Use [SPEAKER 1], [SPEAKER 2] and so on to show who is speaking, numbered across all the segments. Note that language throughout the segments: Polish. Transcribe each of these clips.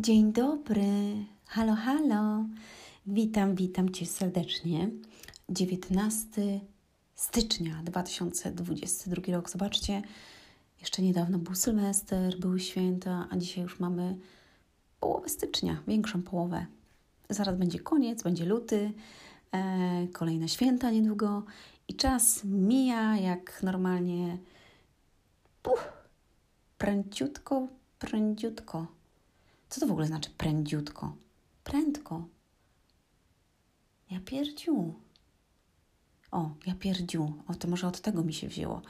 [SPEAKER 1] Dzień dobry, halo, halo. Witam, witam Cię serdecznie. 19 stycznia 2022 rok. Zobaczcie, jeszcze niedawno był Sylwester, były święta, a dzisiaj już mamy połowę stycznia, większą połowę. Zaraz będzie koniec, będzie luty, e, kolejne święta niedługo i czas mija jak normalnie. Puh, pręciutko, prędziutko. Co to w ogóle znaczy prędziutko? Prędko. Ja pierdziu. O, ja pierdziu. O, to może od tego mi się wzięło.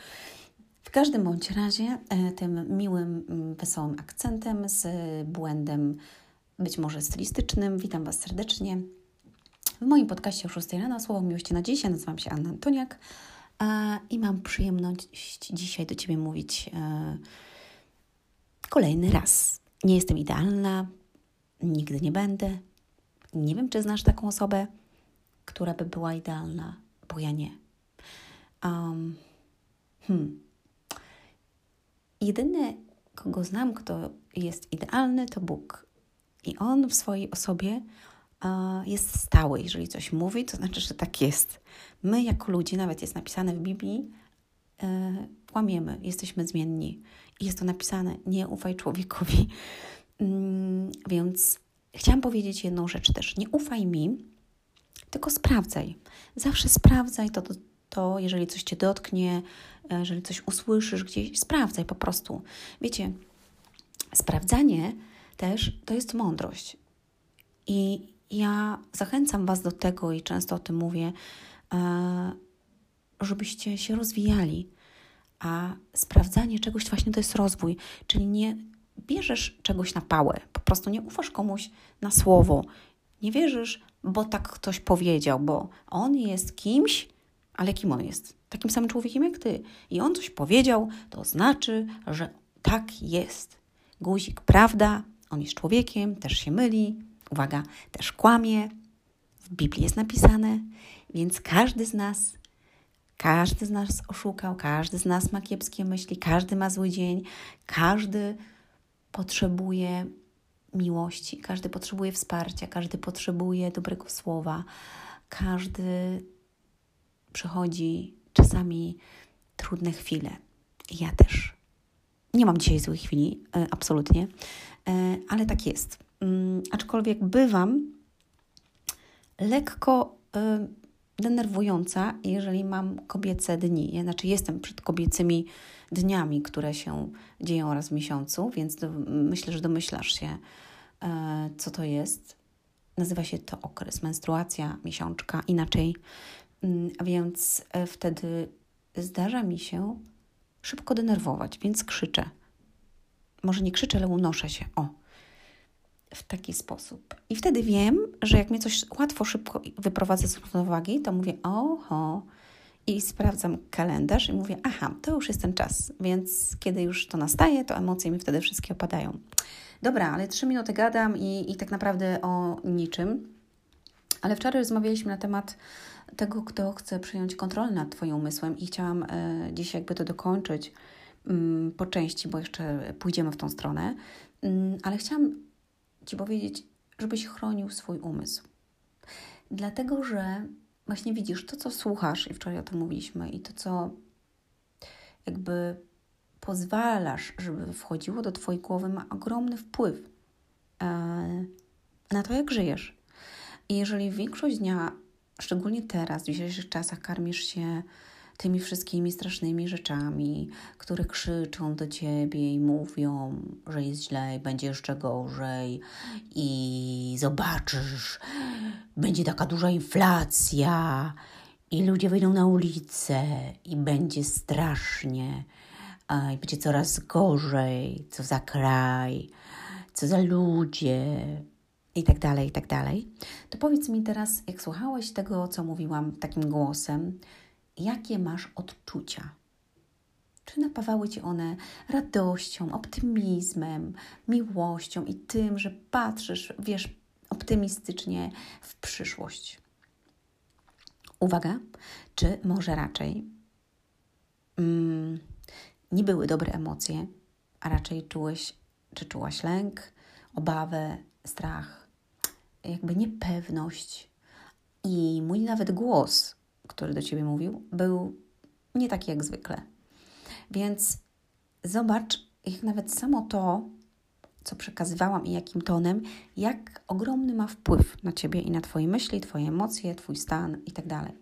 [SPEAKER 1] W każdym bądź razie e, tym miłym, mm, wesołym akcentem, z błędem być może stylistycznym, witam Was serdecznie w moim podcaście o 6 rano Słowo Miłości na dziś. Ja nazywam się Anna Antoniak i mam przyjemność dzisiaj do Ciebie mówić e, kolejny raz. Nie jestem idealna, nigdy nie będę. Nie wiem, czy znasz taką osobę, która by była idealna, bo ja nie. Um, hmm. Jedyny, kogo znam, kto jest idealny, to Bóg. I On w swojej osobie uh, jest stały. Jeżeli coś mówi, to znaczy, że tak jest. My, jako ludzie, nawet jest napisane w Biblii, uh, kłamiemy, jesteśmy zmienni. I jest to napisane, nie ufaj człowiekowi. Um, więc chciałam powiedzieć jedną rzecz też. Nie ufaj mi, tylko sprawdzaj. Zawsze sprawdzaj to, to, to, jeżeli coś cię dotknie, e, jeżeli coś usłyszysz gdzieś, sprawdzaj po prostu. Wiecie, sprawdzanie też to jest mądrość. I ja zachęcam Was do tego i często o tym mówię, e, żebyście się rozwijali. A sprawdzanie czegoś właśnie to jest rozwój, czyli nie bierzesz czegoś na pałę, po prostu nie ufasz komuś na słowo, nie wierzysz, bo tak ktoś powiedział, bo on jest kimś, ale kim on jest? Takim samym człowiekiem jak ty. I on coś powiedział, to znaczy, że tak jest. Guzik, prawda? On jest człowiekiem, też się myli. Uwaga, też kłamie. W Biblii jest napisane, więc każdy z nas, każdy z nas oszukał, każdy z nas ma kiepskie myśli, każdy ma zły dzień, każdy potrzebuje miłości, każdy potrzebuje wsparcia, każdy potrzebuje dobrego słowa, każdy przechodzi czasami trudne chwile. Ja też. Nie mam dzisiaj złych chwili, e, absolutnie, e, ale tak jest. Mm, aczkolwiek bywam lekko e, denerwująca, jeżeli mam kobiece dni. Ja, znaczy, jestem przed kobiecymi dniami, które się dzieją raz w miesiącu, więc do, myślę, że domyślasz się, e, co to jest. Nazywa się to okres, menstruacja, miesiączka, inaczej. Mm, a więc e, wtedy zdarza mi się szybko denerwować, więc krzyczę. Może nie krzyczę, ale unoszę się. O, w taki sposób. I wtedy wiem, że jak mnie coś łatwo, szybko wyprowadzę z równowagi, to mówię, oho, i sprawdzam kalendarz i mówię, aha, to już jest ten czas, więc kiedy już to nastaje, to emocje mi wtedy wszystkie opadają. Dobra, ale trzy minuty gadam i, i tak naprawdę o niczym. Ale wczoraj rozmawialiśmy na temat tego, kto chce przejąć kontrolę nad Twoim umysłem i chciałam e, dziś jakby to dokończyć mm, po części, bo jeszcze pójdziemy w tą stronę, mm, ale chciałam Ci powiedzieć, żebyś chronił swój umysł. Dlatego, że właśnie widzisz to, co słuchasz, i wczoraj o tym mówiliśmy, i to, co jakby pozwalasz, żeby wchodziło do Twojej głowy, ma ogromny wpływ e, na to, jak żyjesz. I jeżeli większość dnia, szczególnie teraz, w dzisiejszych czasach, karmisz się tymi wszystkimi strasznymi rzeczami, które krzyczą do ciebie i mówią, że jest źle będzie jeszcze gorzej i zobaczysz, będzie taka duża inflacja i ludzie wyjdą na ulicę i będzie strasznie i będzie coraz gorzej, co za kraj, co za ludzie i tak dalej, i tak dalej. To powiedz mi teraz, jak słuchałeś tego, co mówiłam takim głosem, jakie masz odczucia. Czy napawały cię one radością, optymizmem, miłością i tym, że patrzysz, wiesz, optymistycznie w przyszłość? Uwaga, czy może raczej mm, nie były dobre emocje, a raczej czułeś, czy czułaś lęk, obawę, strach, jakby niepewność. I mój nawet głos, który do ciebie mówił, był nie taki jak zwykle. Więc zobacz, jak nawet samo to, co przekazywałam i jakim tonem, jak ogromny ma wpływ na ciebie i na twoje myśli, twoje emocje, twój stan itd. Tak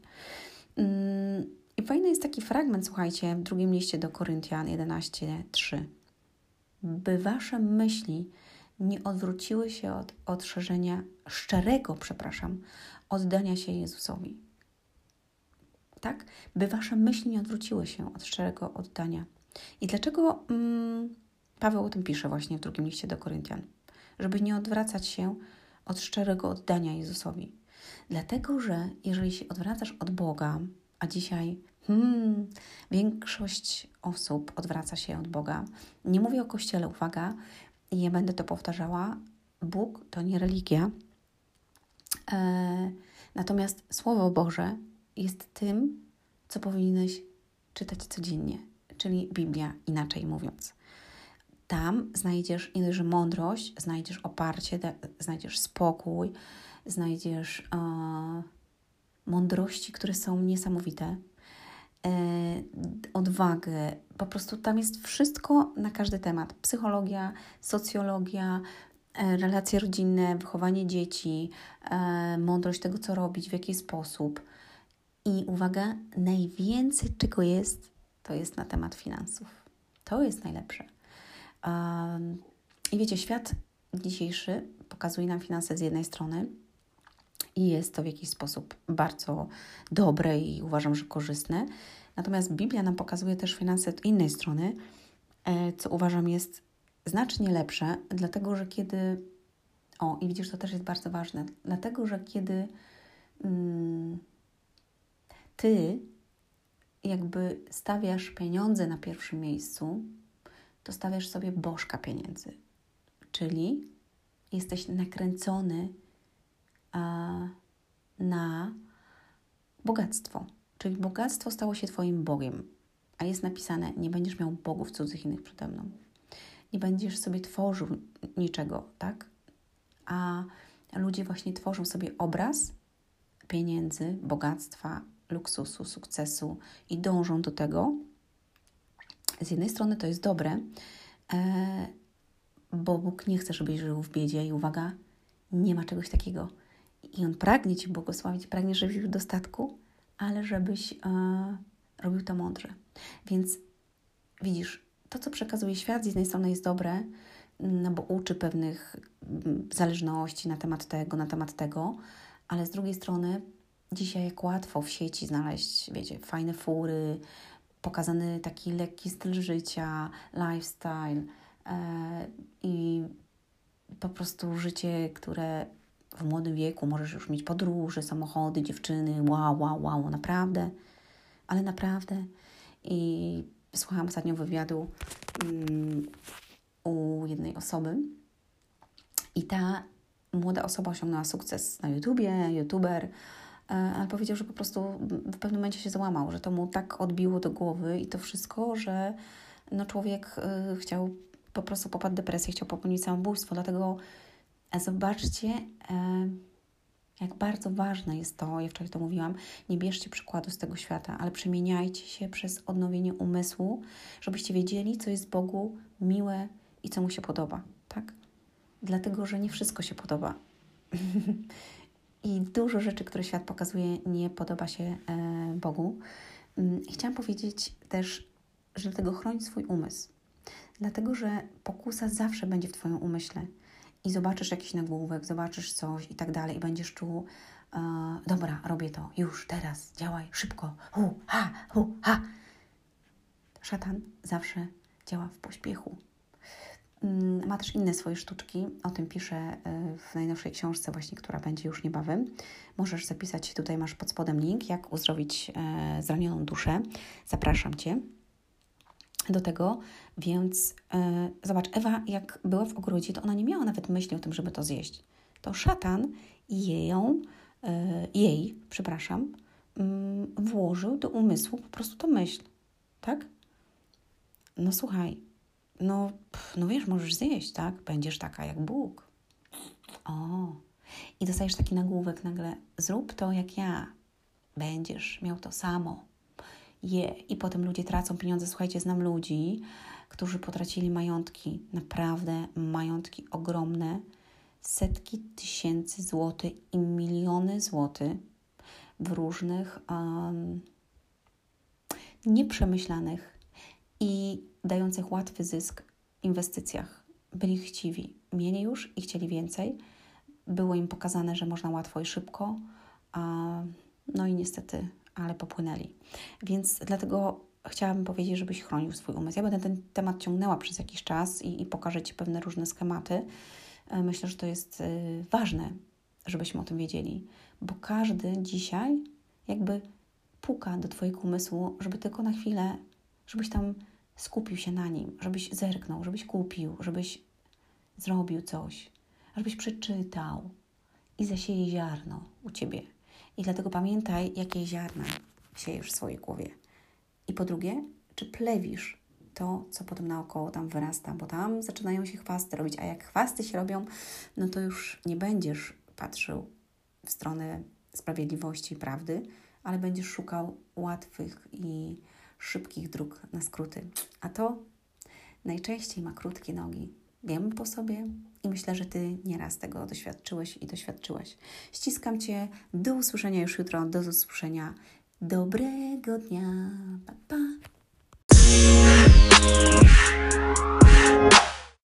[SPEAKER 1] mm, I fajny jest taki fragment, słuchajcie, w drugim liście do Koryntian 11:3. By wasze myśli nie odwróciły się od, od szerzenia, szczerego, przepraszam, oddania się Jezusowi. Tak? By wasze myśli nie odwróciły się od szczerego oddania. I dlaczego mm, Paweł o tym pisze właśnie w drugim liście do Koryntian? Żeby nie odwracać się od szczerego oddania Jezusowi. Dlatego, że jeżeli się odwracasz od Boga, a dzisiaj hmm, większość osób odwraca się od Boga, nie mówię o Kościele, uwaga, i ja będę to powtarzała, Bóg to nie religia, e, natomiast Słowo Boże jest tym, co powinieneś czytać codziennie, czyli Biblia, inaczej mówiąc. Tam znajdziesz nie mądrość, znajdziesz oparcie, znajdziesz spokój, znajdziesz e, mądrości, które są niesamowite, e, odwagę. Po prostu tam jest wszystko na każdy temat: psychologia, socjologia, e, relacje rodzinne, wychowanie dzieci, e, mądrość tego, co robić, w jaki sposób. I uwaga, najwięcej czego jest, to jest na temat finansów. To jest najlepsze. I wiecie, świat dzisiejszy pokazuje nam finanse z jednej strony i jest to w jakiś sposób bardzo dobre i uważam, że korzystne. Natomiast Biblia nam pokazuje też finanse od innej strony, e, co uważam jest znacznie lepsze, dlatego że kiedy. O, i widzisz, to też jest bardzo ważne, dlatego że kiedy mm, ty jakby stawiasz pieniądze na pierwszym miejscu, to stawiasz sobie bożka pieniędzy. Czyli jesteś nakręcony a, na bogactwo. Czyli bogactwo stało się Twoim Bogiem. A jest napisane: Nie będziesz miał bogów cudzych innych przede mną. Nie będziesz sobie tworzył niczego, tak? A ludzie właśnie tworzą sobie obraz pieniędzy, bogactwa, luksusu, sukcesu i dążą do tego, z jednej strony to jest dobre, e, bo Bóg nie chce, żebyś żył w biedzie i uwaga, nie ma czegoś takiego. I On pragnie Ci błogosławić, pragnie, żebyś żył w dostatku, ale żebyś e, robił to mądrze. Więc widzisz, to, co przekazuje świat, z jednej strony jest dobre, no bo uczy pewnych mm, zależności na temat tego, na temat tego, ale z drugiej strony dzisiaj jak łatwo w sieci znaleźć, wiecie, fajne fury, pokazany taki lekki styl życia, lifestyle e, i po prostu życie, które w młodym wieku możesz już mieć podróże, samochody, dziewczyny, wow, wow, wow, naprawdę, ale naprawdę. I słuchałam ostatnio wywiadu um, u jednej osoby. I ta młoda osoba osiągnęła sukces na YouTubie, YouTuber, ale powiedział, że po prostu w pewnym momencie się załamał, że to mu tak odbiło do głowy i to wszystko, że no człowiek e, chciał po prostu popadł depresję, chciał popełnić samobójstwo. Dlatego e, zobaczcie, jak bardzo ważne jest to, ja wczoraj to mówiłam, nie bierzcie przykładu z tego świata, ale przemieniajcie się przez odnowienie umysłu, żebyście wiedzieli, co jest Bogu miłe i co mu się podoba, tak? Dlatego, że nie wszystko się podoba. i dużo rzeczy, które świat pokazuje, nie podoba się e, Bogu. Mm, chciałam powiedzieć też, że dlatego chroń swój umysł. Dlatego, że pokusa zawsze będzie w Twoim umyśle i zobaczysz jakiś nagłówek, zobaczysz coś i tak dalej i będziesz czuł, e, dobra, robię to, już, teraz, działaj, szybko, hu, ha, hu, ha. Szatan zawsze działa w pośpiechu. Mm, ma też inne swoje sztuczki, o tym piszę e, w najnowszej książce właśnie, która będzie już niebawem. Możesz zapisać, tutaj masz pod spodem link, jak uzdrowić e, zranioną duszę. Zapraszam Cię do tego, więc e, zobacz, Ewa jak była w ogrodzie, to ona nie miała nawet myśli o tym, żeby to zjeść. To szatan ją, jej, przepraszam, mm, włożył do umysłu po prostu to myśl, tak? No słuchaj, no, no wiesz, możesz zjeść, tak? Będziesz taka jak Bóg. O, i dostajesz taki nagłówek nagle, zrób to jak ja, będziesz miał to samo. Je. I potem ludzie tracą pieniądze. Słuchajcie, znam ludzi, którzy potracili majątki, naprawdę majątki ogromne, setki tysięcy złotych i miliony złotych w różnych um, nieprzemyślanych i dających łatwy zysk inwestycjach. Byli chciwi, mieli już i chcieli więcej. Było im pokazane, że można łatwo i szybko, no i niestety, ale popłynęli. Więc dlatego chciałabym powiedzieć, żebyś chronił swój umysł. Ja będę ten temat ciągnęła przez jakiś czas i, i pokażę Ci pewne różne schematy. E, myślę, że to jest e, ważne, żebyśmy o tym wiedzieli, bo każdy dzisiaj jakby puka do Twojego umysłu, żeby tylko na chwilę, żebyś tam skupił się na nim, żebyś zerknął, żebyś kupił, żebyś zrobił coś, żebyś przeczytał i zasieje ziarno u Ciebie. I dlatego pamiętaj, jakie ziarna siejesz w swojej głowie. I po drugie, czy plewisz to, co potem naokoło tam wyrasta, bo tam zaczynają się chwasty robić, a jak chwasty się robią, no to już nie będziesz patrzył w stronę sprawiedliwości i prawdy, ale będziesz szukał łatwych i szybkich dróg na skróty. A to najczęściej ma krótkie nogi. Wiem po sobie i myślę, że Ty nieraz tego doświadczyłeś i doświadczyłeś. Ściskam Cię. Do usłyszenia już jutro. Do usłyszenia. Dobrego dnia. Pa, pa.